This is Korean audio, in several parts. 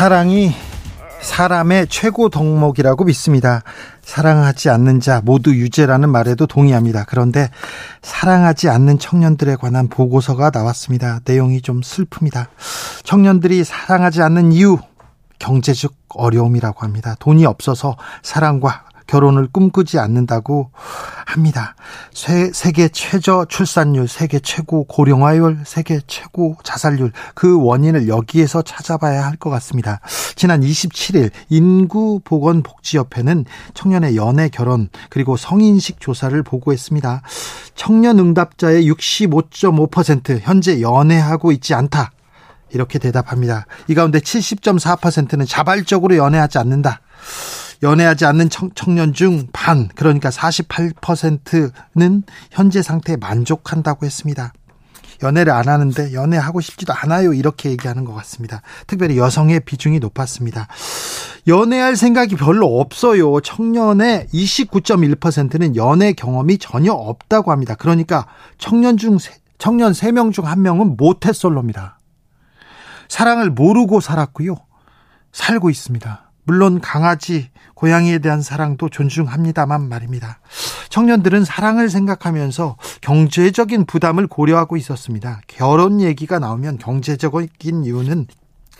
사랑이 사람의 최고 덕목이라고 믿습니다. 사랑하지 않는 자 모두 유죄라는 말에도 동의합니다. 그런데 사랑하지 않는 청년들에 관한 보고서가 나왔습니다. 내용이 좀 슬픕니다. 청년들이 사랑하지 않는 이유 경제적 어려움이라고 합니다. 돈이 없어서 사랑과 결혼을 꿈꾸지 않는다고 합니다. 세, 계 최저 출산율, 세계 최고 고령화율, 세계 최고 자살률 그 원인을 여기에서 찾아봐야 할 것 같습니다. 지난 27일 인구보건복지협회는 청년의 연애 결혼 그리고 성인식 조사를 보고했습니다. 청년 응답자의 65.5% 현재 연애하고 있지 않다. 이렇게 대답합니다. 이 가운데 70.4%는 자발적으로 연애하지 않는다. 연애하지 않는 청, 청년 중 반, 그러니까 48%는 현재 상태에 만족한다고 했습니다. 연애를 안 하는데 연애하고 싶지도 않아요. 이렇게 얘기하는 것 같습니다. 특별히 여성의 비중이 높았습니다. 연애할 생각이 별로 없어요. 청년의 29.1%는 연애 경험이 전혀 없다고 합니다. 그러니까 청년 중, 청년 3명 중 1명은 모태솔로입니다. 사랑을 모르고 살았고요. 살고 있습니다. 물론 강아지, 고양이에 대한 사랑도 존중합니다만 말입니다. 청년들은 사랑을 생각하면서 경제적인 부담을 고려하고 있었습니다. 결혼 얘기가 나오면 경제적인 이유는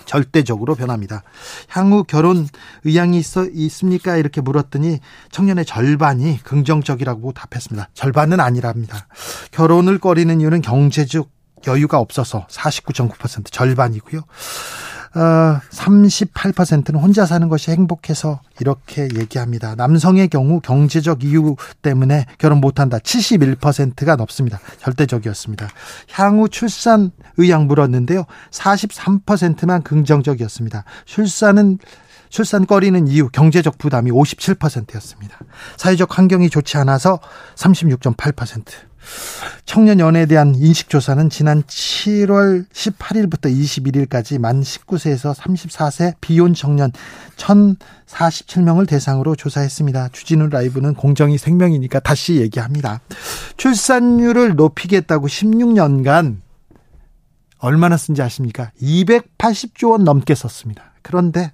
절대적으로 변합니다. 향후 결혼 의향이 있어 있습니까? 이렇게 물었더니 청년의 절반이 긍정적이라고 답했습니다. 절반은 아니랍니다. 결혼을 꺼리는 이유는 경제적 여유가 없어서 49.9% 절반이고요. 어, 38%는 혼자 사는 것이 행복해서 이렇게 얘기합니다. 남성의 경우 경제적 이유 때문에 결혼 못한다. 71%가 넘습니다. 절대적이었습니다. 향후 출산 의향 물었는데요. 43%만 긍정적이었습니다. 출산은 출산거리는 이유 경제적 부담이 57%였습니다. 사회적 환경이 좋지 않아서 36.8%. 청년 연애에 대한 인식조사는 지난 7월 18일부터 21일까지 만 19세에서 34세 비혼 청년 1047명을 대상으로 조사했습니다. 주진우 라이브는 공정이 생명이니까 다시 얘기합니다. 출산율을 높이겠다고 16년간 얼마나 쓴지 아십니까? 280조 원 넘게 썼습니다. 그런데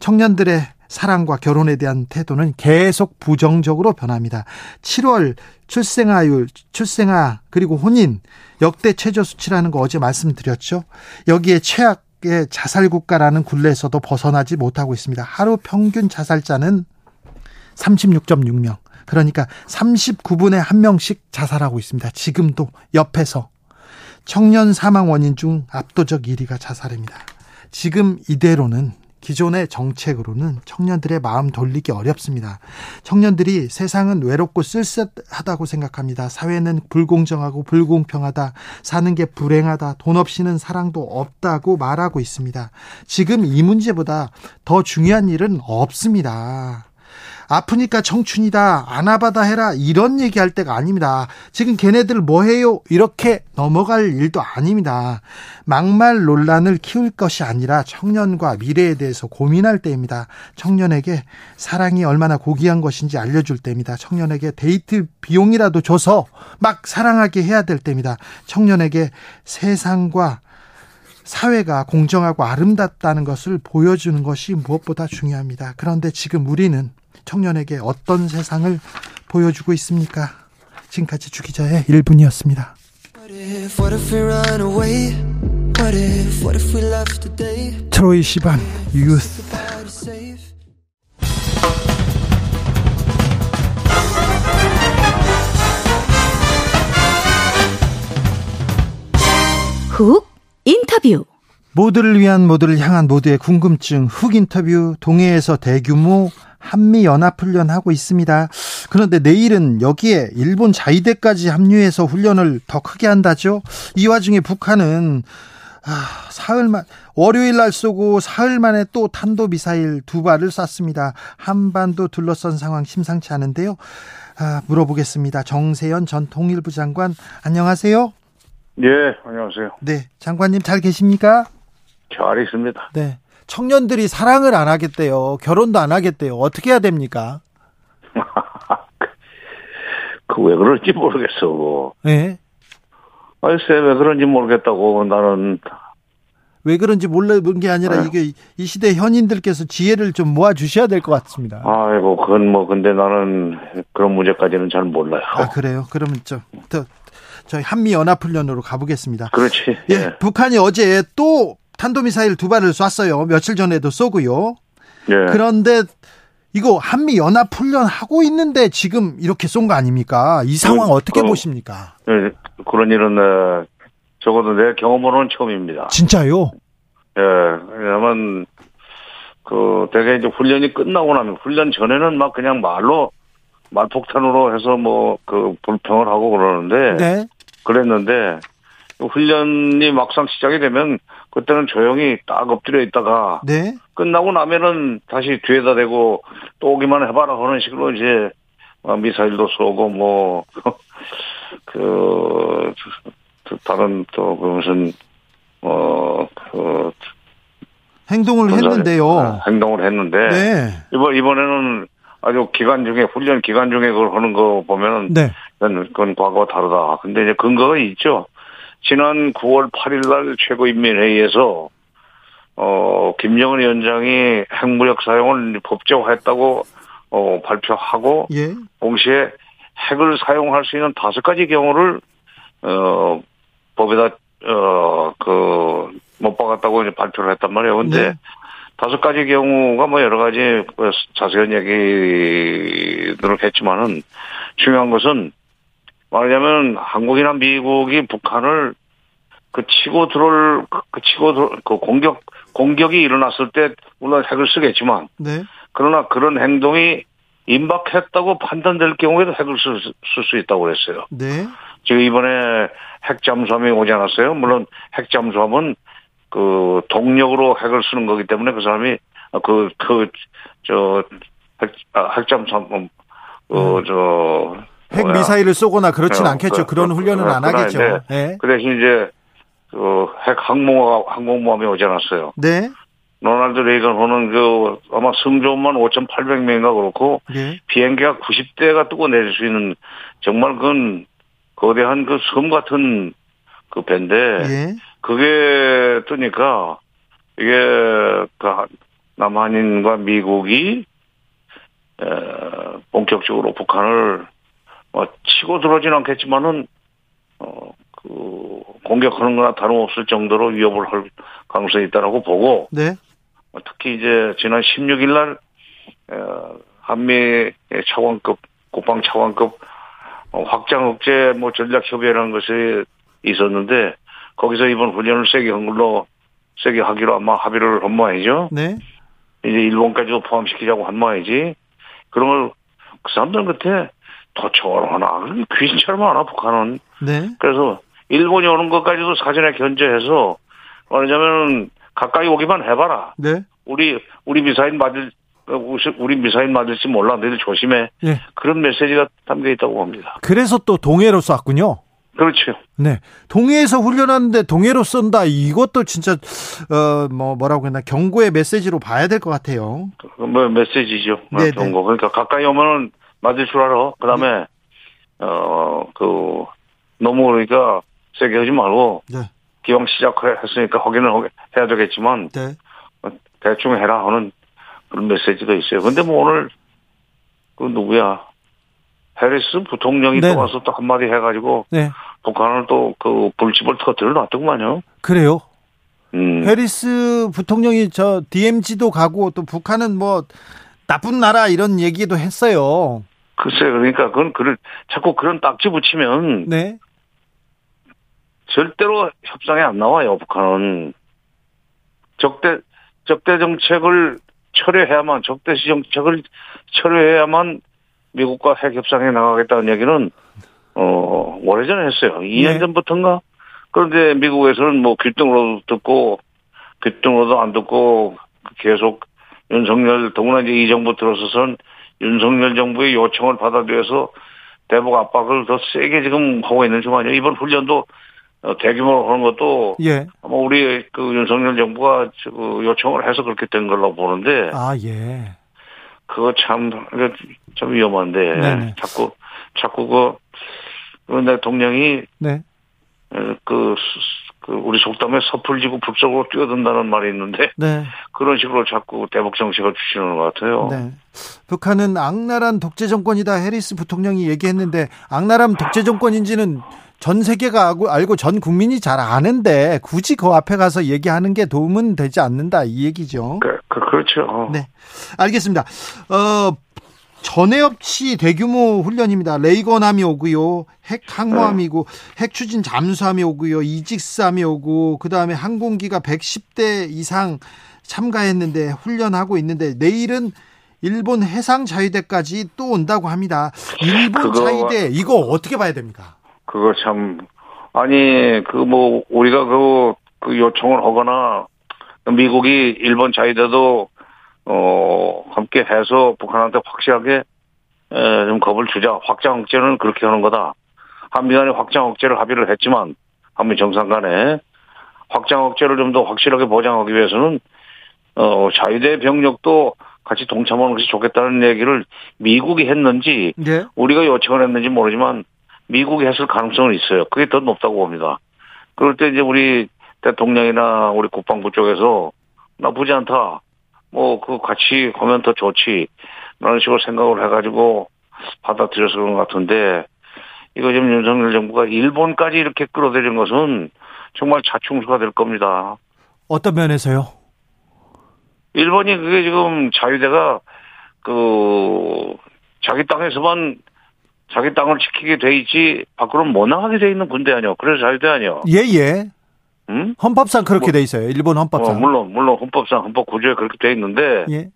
청년들의 사랑과 결혼에 대한 태도는 계속 부정적으로 변합니다. 7월 출생아율, 출생아, 그리고 혼인, 역대 최저 수치라는 거 어제 말씀드렸죠. 여기에 최악의 자살 국가라는 굴레에서도 벗어나지 못하고 있습니다. 하루 평균 자살자는 36.6명. 그러니까 39분에 한 명씩 자살하고 있습니다. 지금도 옆에서 청년 사망 원인 중 압도적 1위가 자살입니다. 지금 이대로는 기존의 정책으로는 청년들의 마음 돌리기 어렵습니다. 청년들이 세상은 외롭고 쓸쓸하다고 생각합니다. 사회는 불공정하고 불공평하다. 사는 게 불행하다. 돈 없이는 사랑도 없다고 말하고 있습니다. 지금 이 문제보다 더 중요한 일은 없습니다. 아프니까 청춘이다. 안아받아 해라. 이런 얘기할 때가 아닙니다. 지금 걔네들 뭐 해요? 이렇게 넘어갈 일도 아닙니다. 막말 논란을 키울 것이 아니라 청년과 미래에 대해서 고민할 때입니다. 청년에게 사랑이 얼마나 고귀한 것인지 알려줄 때입니다. 청년에게 데이트 비용이라도 줘서 막 사랑하게 해야 될 때입니다. 청년에게 세상과 사회가 공정하고 아름답다는 것을 보여주는 것이 무엇보다 중요합니다. 그런데 지금 우리는 청년에게 어떤 세상을 보여주고 있습니까? 지금까지 주 기자의 1분이었습니다. 트로이 시반 유스 훅 인터뷰 모두를 위한 모두를 향한 모두의 궁금증 훅 인터뷰 동해에서 대규모 한미 연합 훈련 하고 있습니다. 그런데 내일은 여기에 일본 자위대까지 합류해서 훈련을 더 크게 한다죠. 이 와중에 북한은 아, 사흘만 월요일 날 쏘고 사흘 만에 또 탄도 미사일 두 발을 쐈습니다. 한반도 둘러싼 상황 심상치 않은데요. 아, 물어보겠습니다. 정세현 전 통일부 장관 안녕하세요. 예, 안녕하세요. 네, 장관님 잘 계십니까? 잘 있습니다. 네. 청년들이 사랑을 안 하겠대요. 결혼도 안 하겠대요. 어떻게 해야 됩니까? 그 왜 그럴지 모르겠어. 네. 글쎄 왜 그런지 모르겠다고 나는 왜 그런지 몰라본 게 아니라 아유. 이게 이 시대 현인들께서 지혜를 좀 모아 주셔야 될 것 같습니다. 아이고 그건 뭐 근데 나는 그런 문제까지는 잘 몰라요. 아 그래요? 그러면 저, 저 저희 한미 연합 훈련으로 가보겠습니다. 그렇지. 예, 예. 북한이 어제 또 탄도미사일 두 발을 쐈어요. 며칠 전에도 쏘고요. 예. 그런데 이거 한미 연합 훈련 하고 있는데 지금 이렇게 쏜 거 아닙니까? 이 상황 그, 어떻게 그, 보십니까? 예, 그런 일은 어, 적어도 내 경험으로는 처음입니다. 진짜요? 예. 왜냐면 그 대개 이제 훈련이 끝나고 나면 훈련 전에는 막 그냥 말로 말폭탄으로 해서 뭐 그 불평을 하고 그러는데 네. 그랬는데 훈련이 막상 시작이 되면 그때는 조용히 딱 엎드려 있다가 네. 끝나고 나면은 다시 뒤에다 대고 또 오기만 해봐라 하는 식으로 이제 어, 미사일도 쏘고 뭐 그, 다른 또그 무슨 어그 행동을 했는데요. 아, 행동을 했는데 네. 이번 이번에는 아주 기간 중에 훈련 기간 중에 그걸 하는 거 보면은 네. 그건, 그건 과거와 다르다. 근데 이제 근거가 있죠. 지난 9월 8일 날 최고인민회의에서 어 김정은 위원장이 핵무력 사용을 법제화했다고 어 발표하고 예. 동시에 핵을 사용할 수 있는 다섯 가지 경우를 어 법에다 어 그 못 박았다고 이제 발표를 했단 말이에요. 근데 네. 다섯 가지 경우가 뭐 여러 가지 그 자세한 얘기들을 했지만은 중요한 것은 말하자면 한국이나 미국이 북한을 그 치고 들어올 그 치고 들어 그 공격 공격이 일어났을 때 물론 핵을 쓰겠지만 네. 그러나 그런 행동이 임박했다고 판단될 경우에도 핵을 쓸수 있다고 그랬어요. 네. 지금 이번에 핵 잠수함이 오지 않았어요. 물론 핵 잠수함은 그 동력으로 핵을 쓰는 거기 때문에 그 사람이 그 그 저 핵, 아, 핵 잠수함 어저 핵 미사일을 쏘거나 그렇진 어, 않겠죠. 그, 그런 그, 훈련은 그, 안 하겠죠. 이제 네. 그 대신 이제 그핵 항모 항공모함이 오지 않았어요. 네. 로널드 레이건 호는 그 아마 승조만 5,800명인가 그렇고 네. 비행기가 90대가 뜨고 내릴 수 있는 정말 그건 거대한 그 섬 같은 그 배인데 예. 그게 뜨니까 이게 그 남한인과 미국이 에, 본격적으로 북한을 뭐 치고 들어오진 않겠지만은 어그 공격하는 거나 다름없을 정도로 위협을 할 가능성이 있다라고 보고 네. 어, 특히 이제 지난 16일 날 어, 한미 차관급 국방 차관급 어, 확장 억제 뭐 전략 협의라는 것이 있었는데 거기서 이번 훈련을 세게 한 걸로 세게 하기로 아마 합의를 한 모양이죠. 네. 이제 일본까지도 포함시키자고 한 모양이지. 그런 걸 그 사람들 끝에 도청을 하나 귀신처럼 하나 북한은 네. 그래서 일본이 오는 것까지도 사전에 견제해서 말하자면 가까이 오기만 해봐라. 네. 우리 우리 미사일 맞을 우리 미사일 맞을지 몰라. 너희들 조심해. 예. 그런 메시지가 담겨 있다고 봅니다. 그래서 또 동해로 쐈군요. 그렇죠. 네. 동해에서 훈련하는데 동해로 쏜다. 이것도 진짜 어 뭐 뭐라고 했나 경고의 메시지로 봐야 될 것 같아요. 뭐 메시지죠. 네, 그런 네. 거. 그러니까 가까이 오면은 맞을 줄 알아. 그 다음에 어그 너무 그러니까 세게 하지 말고 네. 기왕 시작했으니까 확인을 해야 되겠지만 네. 대충 해라 하는 그런 메시지도 있어요. 근데 뭐 오늘 그 누구야 해리스 부통령이 네. 또 와서 또 한마디 해가지고 네. 북한을 또 그 불집을 터뜨려 놨더구만요. 그래요. 음. 해리스 부통령이 저 DMZ도 가고 또 북한은 뭐 나쁜 나라 이런 얘기도 했어요. 글쎄 그러니까 그건 그를 자꾸 그런 딱지 붙이면 네. 절대로 협상에 안 나와요 북한은. 적대 적대 정책을 철회해야만 적대시 정책을 철회해야만 미국과 핵 협상에 나가겠다는 얘기는 어 오래전에 했어요. 2년 네. 전부터인가. 그런데 미국에서는 뭐 귀등으로 듣고 귀등으로도 안 듣고 계속 윤석열 더구나 이제 이 정부 들어서선 윤석열 정부의 요청을 받아들여서 대북 압박을 더 세게 지금 하고 있는 중간이에요. 이번 훈련도 어, 대규모로 하는 것도 예. 아마 우리 그 윤석열 정부가 저- 그 요청을 해서 그렇게 된 걸로 보는데 아, 예. 그거 참, 이거 좀 위험한데 네네. 자꾸 자꾸 그, 그 대통령이 네. 어, 그, 스- 그 우리 속담에 섣불지고 북쪽으로 뛰어든다는 말이 있는데 네. 그런 식으로 자꾸 대북 정책을 주시는 것 같아요. 네. 북한은 악랄한 독재 정권이다. 해리스 부통령이 얘기했는데 악랄한 독재 정권인지는 전 세계가 알고, 알고 전 국민이 잘 아는데 굳이 그 앞에 가서 얘기하는 게 도움은 되지 않는다 이 얘기죠. 그, 그, 그렇죠. 네. 알겠습니다. 어, 전에 없이 대규모 훈련입니다. 레이건함이 오고요. 핵 항모함이고 핵 추진 잠수함이 오고요. 이직함이 오고 그다음에 항공기가 110대 이상 참가했는데 훈련하고 있는데 내일은 일본 해상 자위대까지 또 온다고 합니다. 일본 그거- 자위대 이거 어떻게 봐야 됩니까? 그거 참 아니 그 뭐 우리가 그, 그 요청을 하거나 미국이 일본 자위대도 어 함께 해서 북한한테 확실하게 에, 좀 겁을 주자 확장 억제는 그렇게 하는 거다 한미 간에 확장 억제를 합의를 했지만 한미 정상 간에 확장 억제를 좀 더 확실하게 보장하기 위해서는 어 자위대 병력도 같이 동참하는 것이 좋겠다는 얘기를 미국이 했는지 네. 우리가 요청을 했는지 모르지만 미국이 했을 가능성은 있어요. 그게 더 높다고 봅니다. 그럴 때 이제 우리 대통령이나 우리 국방부 쪽에서 나쁘지 않다. 뭐, 그 같이 하면 더 좋지. 라는 식으로 생각을 해가지고 받아들여서 그런 것 같은데, 이거 지금 윤석열 정부가 일본까지 이렇게 끌어들인 것은 정말 자충수가 될 겁니다. 어떤 면에서요? 일본이 그게 지금 자유대가 그 자기 땅에서만 자기 땅을 지키게 돼 있지 밖으로 못 나가게 돼 있는 군대 아니요. 그래서 자유대 아니요. 예, 예. 응? 헌법상 그렇게 뭐- 돼 있어요. 일본 어, 헌법상. 물론 물론 헌법상 헌법 구조에 그렇게 돼 있는데 예.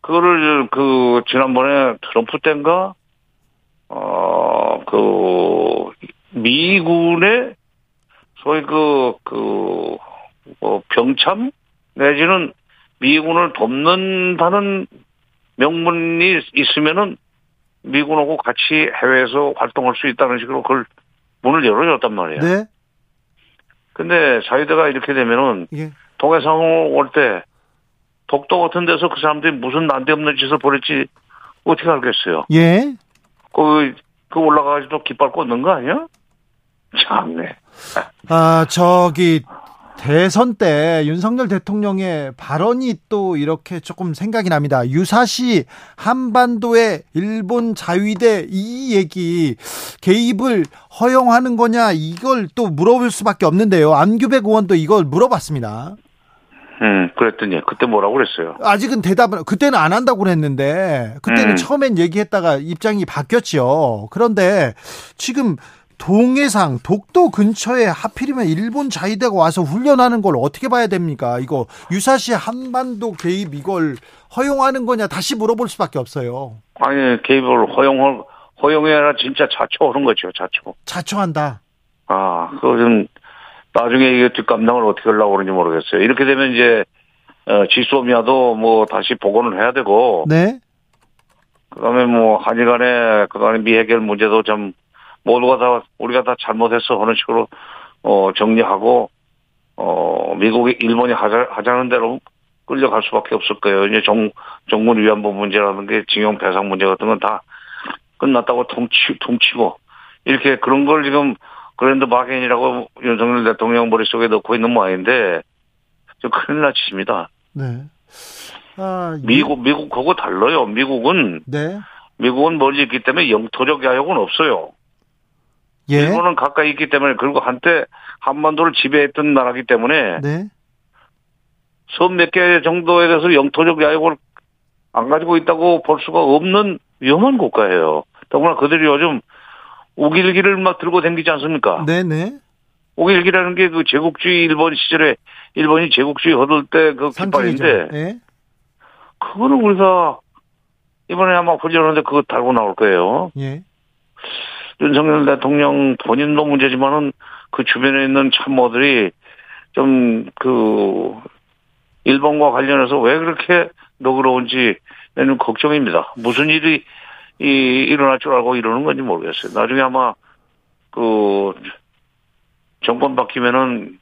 그거를 그 지난번에 트럼프 때인가 어그 미군의 소위 그그 뭐 병참 내지는 미군을 돕는다는 명분이 있으면은 미군하고 같이 해외에서 활동할 수 있다는 식으로 그걸 문을 열어줬단 말이에요. 네. 근데 자유대가 이렇게 되면은 예. 동해상으로 올때 독도 같은 데서 그 사람들이 무슨 난데없는 짓을 벌였지 어떻게 알겠어요? 예. 그, 그 올라가가지고 깃발 꽂는 거 아니야? 참네. 아, 저기 대선 때 윤석열 대통령의 발언이 또 이렇게 조금 생각이 납니다. 유사시 한반도의 일본 자위대 이 얘기 개입을 허용하는 거냐 이걸 또 물어볼 수밖에 없는데요. 안규백 의원도 이걸 물어봤습니다. 음, 그랬더니 그때 뭐라고 그랬어요? 아직은 대답을 그때는 안 한다고 그랬는데 그때는 음. 처음엔 얘기했다가 입장이 바뀌었죠. 그런데 지금 동해상 독도 근처에 하필이면 일본 자위대가 와서 훈련하는 걸 어떻게 봐야 됩니까? 이거 유사시 한반도 개입 이걸 허용하는 거냐 다시 물어볼 수밖에 없어요. 아니, 개입을 허용, 허용해라 진짜 자초하는 거죠, 자초. 자초한다. 아, 그거 좀, 나중에 이게 뒷감당을 어떻게 하려고 그러는지 모르겠어요. 이렇게 되면 이제, 어, 지소미아도 뭐 다시 복원을 해야 되고, 네. 그다음에 뭐 한일 간에 그다음에 미해결 문제도 좀 모두가 다 우리가 다 잘못했어 하는 식으로 어 정리하고 어 미국이 일본이 하자, 하자는 대로 끌려갈 수밖에 없을 거예요. 이제 정 정군 위안부 문제라는 게 징용 배상 문제 같은 건 다 끝났다고 통치 통치고 이렇게 그런 걸 지금 그랜드 바겐이라고 윤석열 대통령 머릿속에 넣고 있는 모양인데 좀 큰일 날 짓입니다. 네. 아, 이- 미국 미국하고 달라요. 미국은 네. 미국은 멀리 있기 때문에 영토적 야욕은 없어요. 예. 일본은 가까이 있기 때문에 그리고 한때 한반도를 지배했던 나라기 때문에 네. 섬 몇 개 정도에 대해서 영토적 야욕을 안 가지고 있다고 볼 수가 없는 위험한 국가예요. 더구나 그들이 요즘 우길기를 막 들고 다니지 않습니까? 네, 네. 5.11이라는 게 그 제국주의 일본 시절에 일본이 제국주의 얻을 때그 깃발인데 예? 그거는 우리가 이번에 아마 훈련하는데 그거 달고 나올 거예요. 예. 윤석열 대통령 본인도 문제지만은 그 주변에 있는 참모들이 좀 그 일본과 관련해서 왜 그렇게 너그러운지 내는 걱정입니다. 무슨 일이 이 일어날 줄 알고 이러는 건지 모르겠어요. 나중에 아마 그 정권 바뀌면은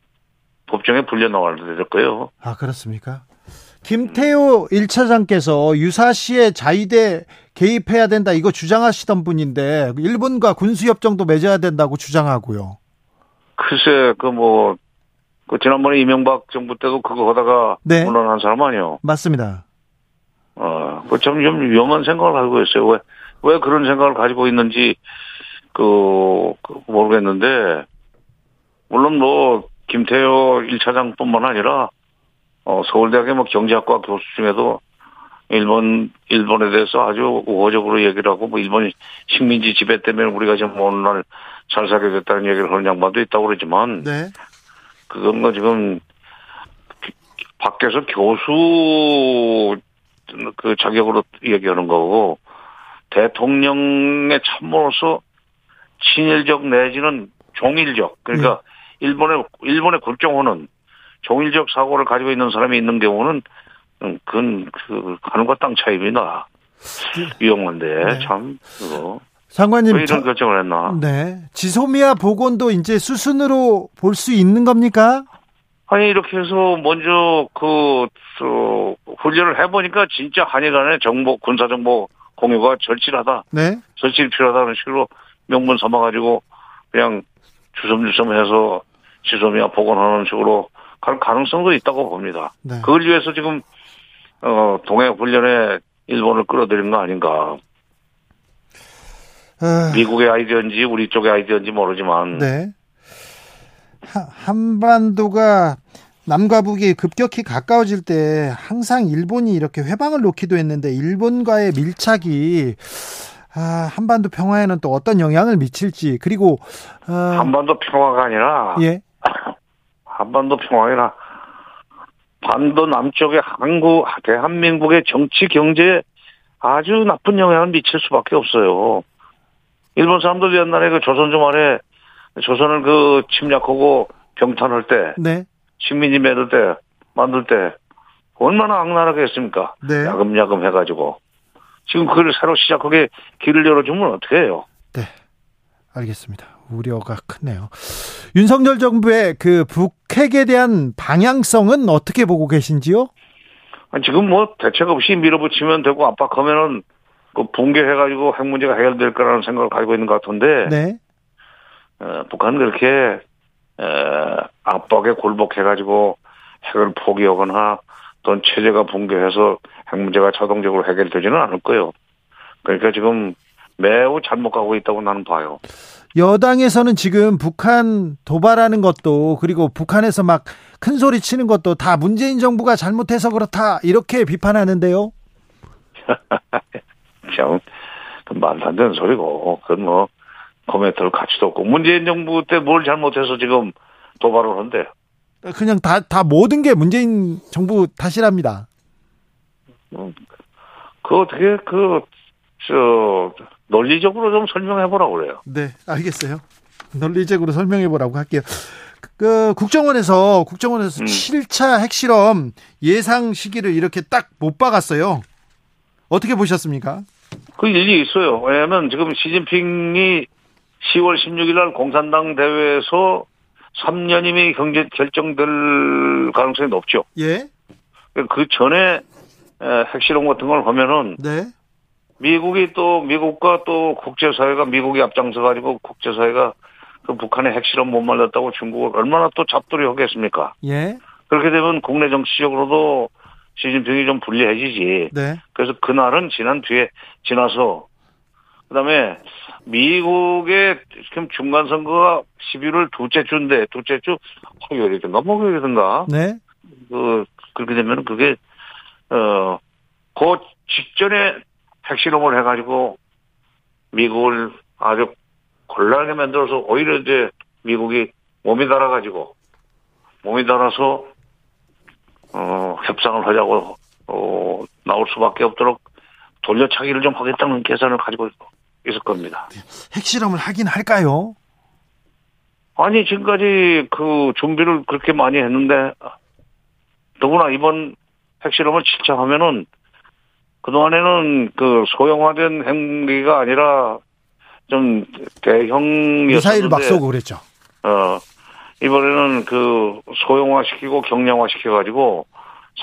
법정에 불려 나와야 될 거예요. 아 그렇습니까? 김태호 1차장께서 유사시에 자위대 개입해야 된다 이거 주장하시던 분인데 일본과 군수협정도 맺어야 된다고 주장하고요. 글쎄 그뭐 그 지난번에 이명박 정부 때도 그거 하다가 네. 물러난 사람 아니요. 맞습니다. 어, 그참 좀 위험한 생각을 가지고 있어요. 왜, 왜 그런 생각을 가지고 있는지, 그, 그 모르겠는데, 물론 뭐, 김태호 1차장 뿐만 아니라, 어, 서울대학의 뭐 경제학과 교수 중에도 일본, 일본에 대해서 아주 우호적으로 얘기를 하고, 뭐, 일본 식민지 지배 때문에 우리가 지금 오늘 날 잘 살게 됐다는 얘기를 하는 양반도 있다고 그러지만, 네. 그건 뭐 지금, 밖에서 교수 그 자격으로 얘기하는 거고, 대통령의 참모로서 친일적 내지는 종일적, 그러니까 네. 일본의, 일본의 국정원은 종일적 사고를 가지고 있는 사람이 있는 경우는 음, 그건 그 하늘과 땅 차이입니다. 네. 위험한데 네. 참 그거. 장관님 왜 이런 결정을 했나? 네. 지소미아 복원도 이제 수순으로 볼 수 있는 겁니까? 아니 이렇게 해서 먼저 그 저, 훈련을 해보니까 진짜 한일 간의 정보 군사 정보 공유가 절실하다. 네. 절실히 필요하다는 식으로 명분 삼아가지고 그냥 주섬주섬해서 지소미아 복원하는 식으로 갈 가능성도 있다고 봅니다. 네. 그걸 위해서 지금 어, 동해 훈련에 일본을 끌어들인 거 아닌가. 아... 미국의 아이디어인지 우리 쪽의 아이디어인지 모르지만. 네. 한반도가 남과 북이 급격히 가까워질 때 항상 일본이 이렇게 회방을 놓기도 했는데 일본과의 밀착이 아, 한반도 평화에는 또 어떤 영향을 미칠지 그리고 어... 한반도 평화가 아니라 예. 한반도 평화이나 반도 남쪽의 한국, 대한민국의 정치, 경제에 아주 나쁜 영향을 미칠 수밖에 없어요. 일본 사람들 옛날에 그 조선 주말에 조선을 그 침략하고 병탄할 때, 네. 식민지 매들 때, 만들 때, 얼마나 악랄하게 했습니까? 네. 야금야금 해가지고. 지금 그걸 새로 시작하게 길을 열어주면 어떻게 해요? 네. 알겠습니다. 우려가 크네요. 윤석열 정부의 그 북핵에 대한 방향성은 어떻게 보고 계신지요? 지금 뭐 대책 없이 밀어붙이면 되고 압박하면은 그 붕괴해가지고 핵 문제가 해결될 거라는 생각을 가지고 있는 것 같은데. 네. 어, 북한은 그렇게 어, 압박에 굴복해가지고 핵을 포기하거나 또는 체제가 붕괴해서 핵 문제가 자동적으로 해결되지는 않을 거예요. 그러니까 지금 매우 잘못 가고 있다고 나는 봐요. 여당에서는 지금 북한 도발하는 것도 그리고 북한에서 막 큰 소리 치는 것도 다 문재인 정부가 잘못해서 그렇다 이렇게 비판하는데요. 참, 그 말도 안 되는 소리고, 그건 뭐, 코멘트를 가치도 없고, 문재인 정부 때 뭘 잘못해서 지금 도발을 하는데. 그냥 다, 다 모든 게 문재인 정부 탓이랍니다. 음, 그 어떻게, 그, 저, 논리적으로 좀 설명해 보라고 그래요. 네, 알겠어요. 논리적으로 설명해 보라고 할게요. 그 국정원에서 국정원에서 음. 7차 핵실험 예상 시기를 이렇게 딱 못 박았어요. 어떻게 보셨습니까? 그 일리 있어요. 왜냐하면 지금 시진핑이 10월 16일 날 공산당 대회에서 3년임이 경제 결정될 가능성이 높죠. 예. 그 전에 핵실험 같은 걸 보면은 네. 미국이 또 미국과 또 국제사회가 미국이 앞장서 가지고 국제사회가 그 북한의 핵실험 못 말렸다고 중국을 얼마나 또 잡돌이 하겠습니까? 예. 그렇게 되면 국내 정치적으로도 시진핑이 좀 불리해지지. 네. 그래서 그날은 지난 뒤에 지나서 그다음에 미국의 지금 중간 선거가 11월 둘째 주인데 둘째 주 화요일이든가 목요일이든가. 네. 그 그렇게 되면 그게 어그 직전에 핵실험을 해가지고 미국을 아주 곤란하게 만들어서 오히려 이제 미국이 몸이 달아가지고 몸이 달아서 어, 협상을 하자고 어, 나올 수밖에 없도록 돌려차기를 좀 하겠다는 계산을 가지고 있을 겁니다. 핵실험을 하긴 할까요? 아니 지금까지 그 준비를 그렇게 많이 했는데 더구나 이번 핵실험을 실천하면은 그동안에는 그 소형화된 핵무기가 아니라 좀 대형 미사일 막 쏘고 그랬죠. 어 이번에는 그 소형화시키고 경량화시켜가지고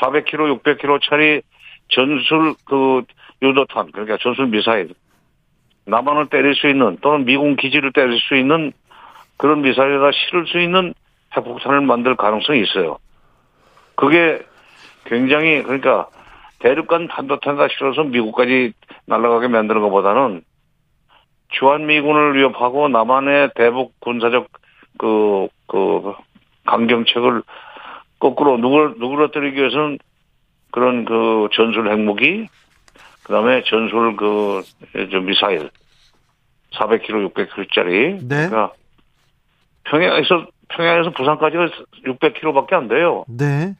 400km, 600km짜리 전술 그 유도탄 그러니까 전술 미사일 남한을 때릴 수 있는 또는 미군 기지를 때릴 수 있는 그런 미사일에다 실을 수 있는 핵폭탄을 만들 가능성이 있어요. 그게 굉장히 그러니까 대륙간 탄도탄에다 실어서 미국까지 날아가게 만드는 것보다는 주한미군을 위협하고 남한의 대북 군사적 그, 그, 강경책을 거꾸로 누굴, 누구러뜨리기 위해서는 그런 그 전술 핵무기, 그 다음에 전술 그, 저 미사일, 400km, 600km짜리. 네. 그러니까 평양에서, 평양에서 부산까지가 600km밖에 안 돼요. 네.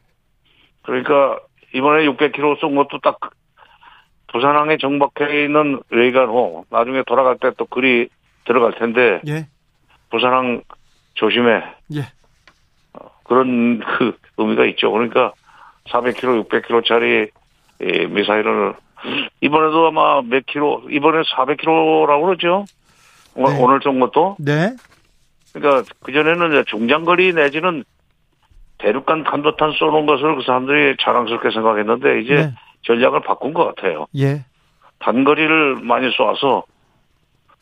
그러니까 이번에 600km 쏜 것도 딱 부산항에 정박해 있는 레이간호 나중에 돌아갈 때 또 글이 들어갈 텐데 예. 부산항 조심해 예. 그런 그 의미가 있죠. 그러니까 400km, 600km짜리 미사일을 이번에도 아마 몇 킬로 이번에 400km라고 그러죠. 오- 네. 오늘 쏜 것도 네. 그러니까 그 전에는 중장거리 내지는 대륙간 탄도탄 쏘는 것을 그 사람들이 자랑스럽게 생각했는데 이제 네. 전략을 바꾼 것 같아요. 예. 단거리를 많이 쏘아서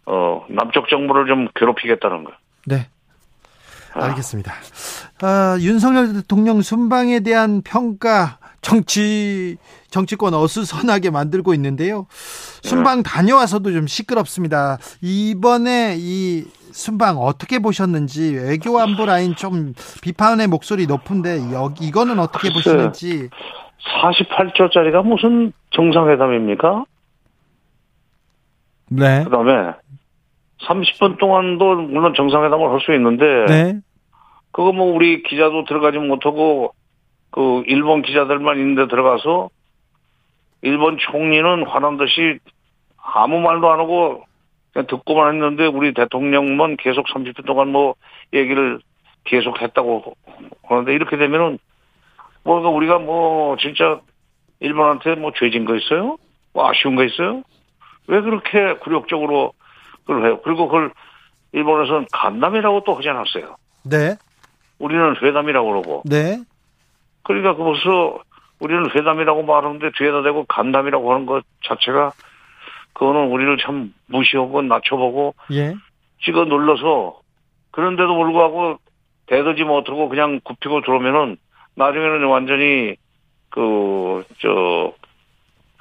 어 남쪽 정부를 좀 괴롭히겠다는 거. 네. 아. 알겠습니다. 아, 윤석열 대통령 순방에 대한 평가 정치 정치권 어수선하게 만들고 있는데요. 순방 다녀와서도 좀 시끄럽습니다. 이번에 이 순방 어떻게 보셨는지 외교 안보 라인 좀 비판의 목소리 높은데 여기 이거는 어떻게 글쎄. 보시는지 48조짜리가 무슨 정상회담입니까? 네. 그다음에 30분 동안도 물론 정상회담을 할 수 있는데 네. 그거 뭐 우리 기자도 들어가지 못하고 그 일본 기자들만 있는데 들어가서 일본 총리는 화난 듯이 아무 말도 안 하고 그냥 듣고만 했는데 우리 대통령만 계속 30분 동안 뭐 얘기를 계속 했다고 하는데 이렇게 되면은 뭔가 우리가 뭐 진짜 일본한테 뭐 죄진 거 있어요? 뭐 아쉬운 거 있어요? 왜 그렇게 굴욕적으로 그걸 해요? 그리고 그걸 일본에서는 간담회라고 또 하지 않았어요. 네. 우리는 회담이라고 그러고. 네. 그러니까 그것서 우리는 회담이라고 말하는데 뒤에다 대고 간담이라고 하는 것 자체가 그거는 우리를 참 무시하고 낮춰보고 예. 찍어 눌러서 그런데도 불구하고 대더지 못하고 그냥 굽히고 들어오면은 나중에는 완전히 그 저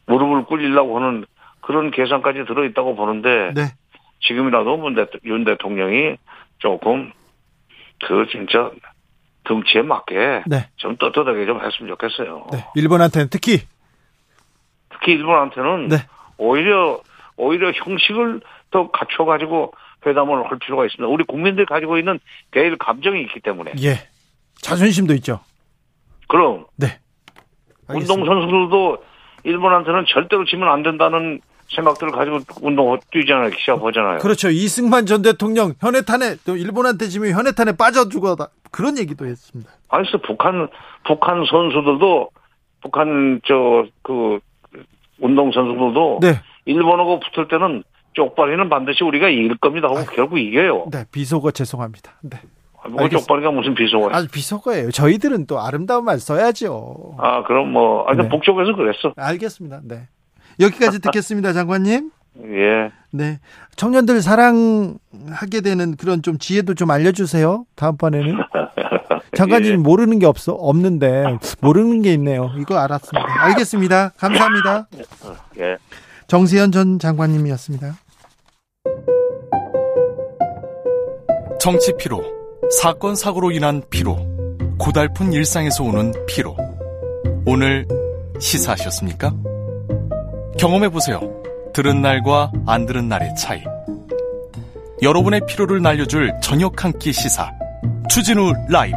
무릎을 꿇리려고 하는 그런 계산까지 들어 있다고 보는데 네. 지금이라도 문 대, 윤 대통령이 조금 그 진짜 등치에 맞게 네. 좀 떳떳하게 좀 했으면 좋겠어요. 네. 일본한테는 특히 특히 일본한테는 네. 오히려 오히려 형식을 더 갖춰가지고 회담을 할 필요가 있습니다. 우리 국민들이 가지고 있는 개일 감정이 있기 때문에 예. 자존심도 있죠. 그럼 네. 알겠습니다. 운동 선수들도 일본한테는 절대로 지면 안 된다는 생각들을 가지고 운동 뛰잖아요. 시합하잖아요. 그렇죠. 이승만 전 대통령 현해탄에 또 일본한테 지면 현해탄에 빠져 죽어다 그런 얘기도 했습니다. 아니, 북한, 북한 선수들도, 북한, 저, 그, 운동선수들도, 네. 일본하고 붙을 때는 쪽발이는 반드시 우리가 이길 겁니다 하고 결국 이겨요. 네, 비속어 죄송합니다. 네. 뭐. 쪽발이가 무슨 비속어야. 아주 비속어예요. 저희들은 또 아름다운 말 써야죠. 아, 그럼 뭐, 아니, 네. 북쪽에서 그랬어. 알겠습니다. 네. 여기까지 듣겠습니다, 장관님. 예. 네. 청년들 사랑하게 되는 그런 좀 지혜도 좀 알려주세요. 다음번에는. 장관님 예. 모르는 게 없어 없는데 모르는 게 있네요. 이거 알았습니다. 알겠습니다. 감사합니다. 예. 정세현 전 장관님이었습니다. 정치 피로, 사건 사고로 인한 피로, 고달픈 일상에서 오는 피로. 오늘 시사하셨습니까? 경험해 보세요. 들은 날과 안 들은 날의 차이. 여러분의 피로를 날려줄 저녁 한 끼 시사. 추진우 라이브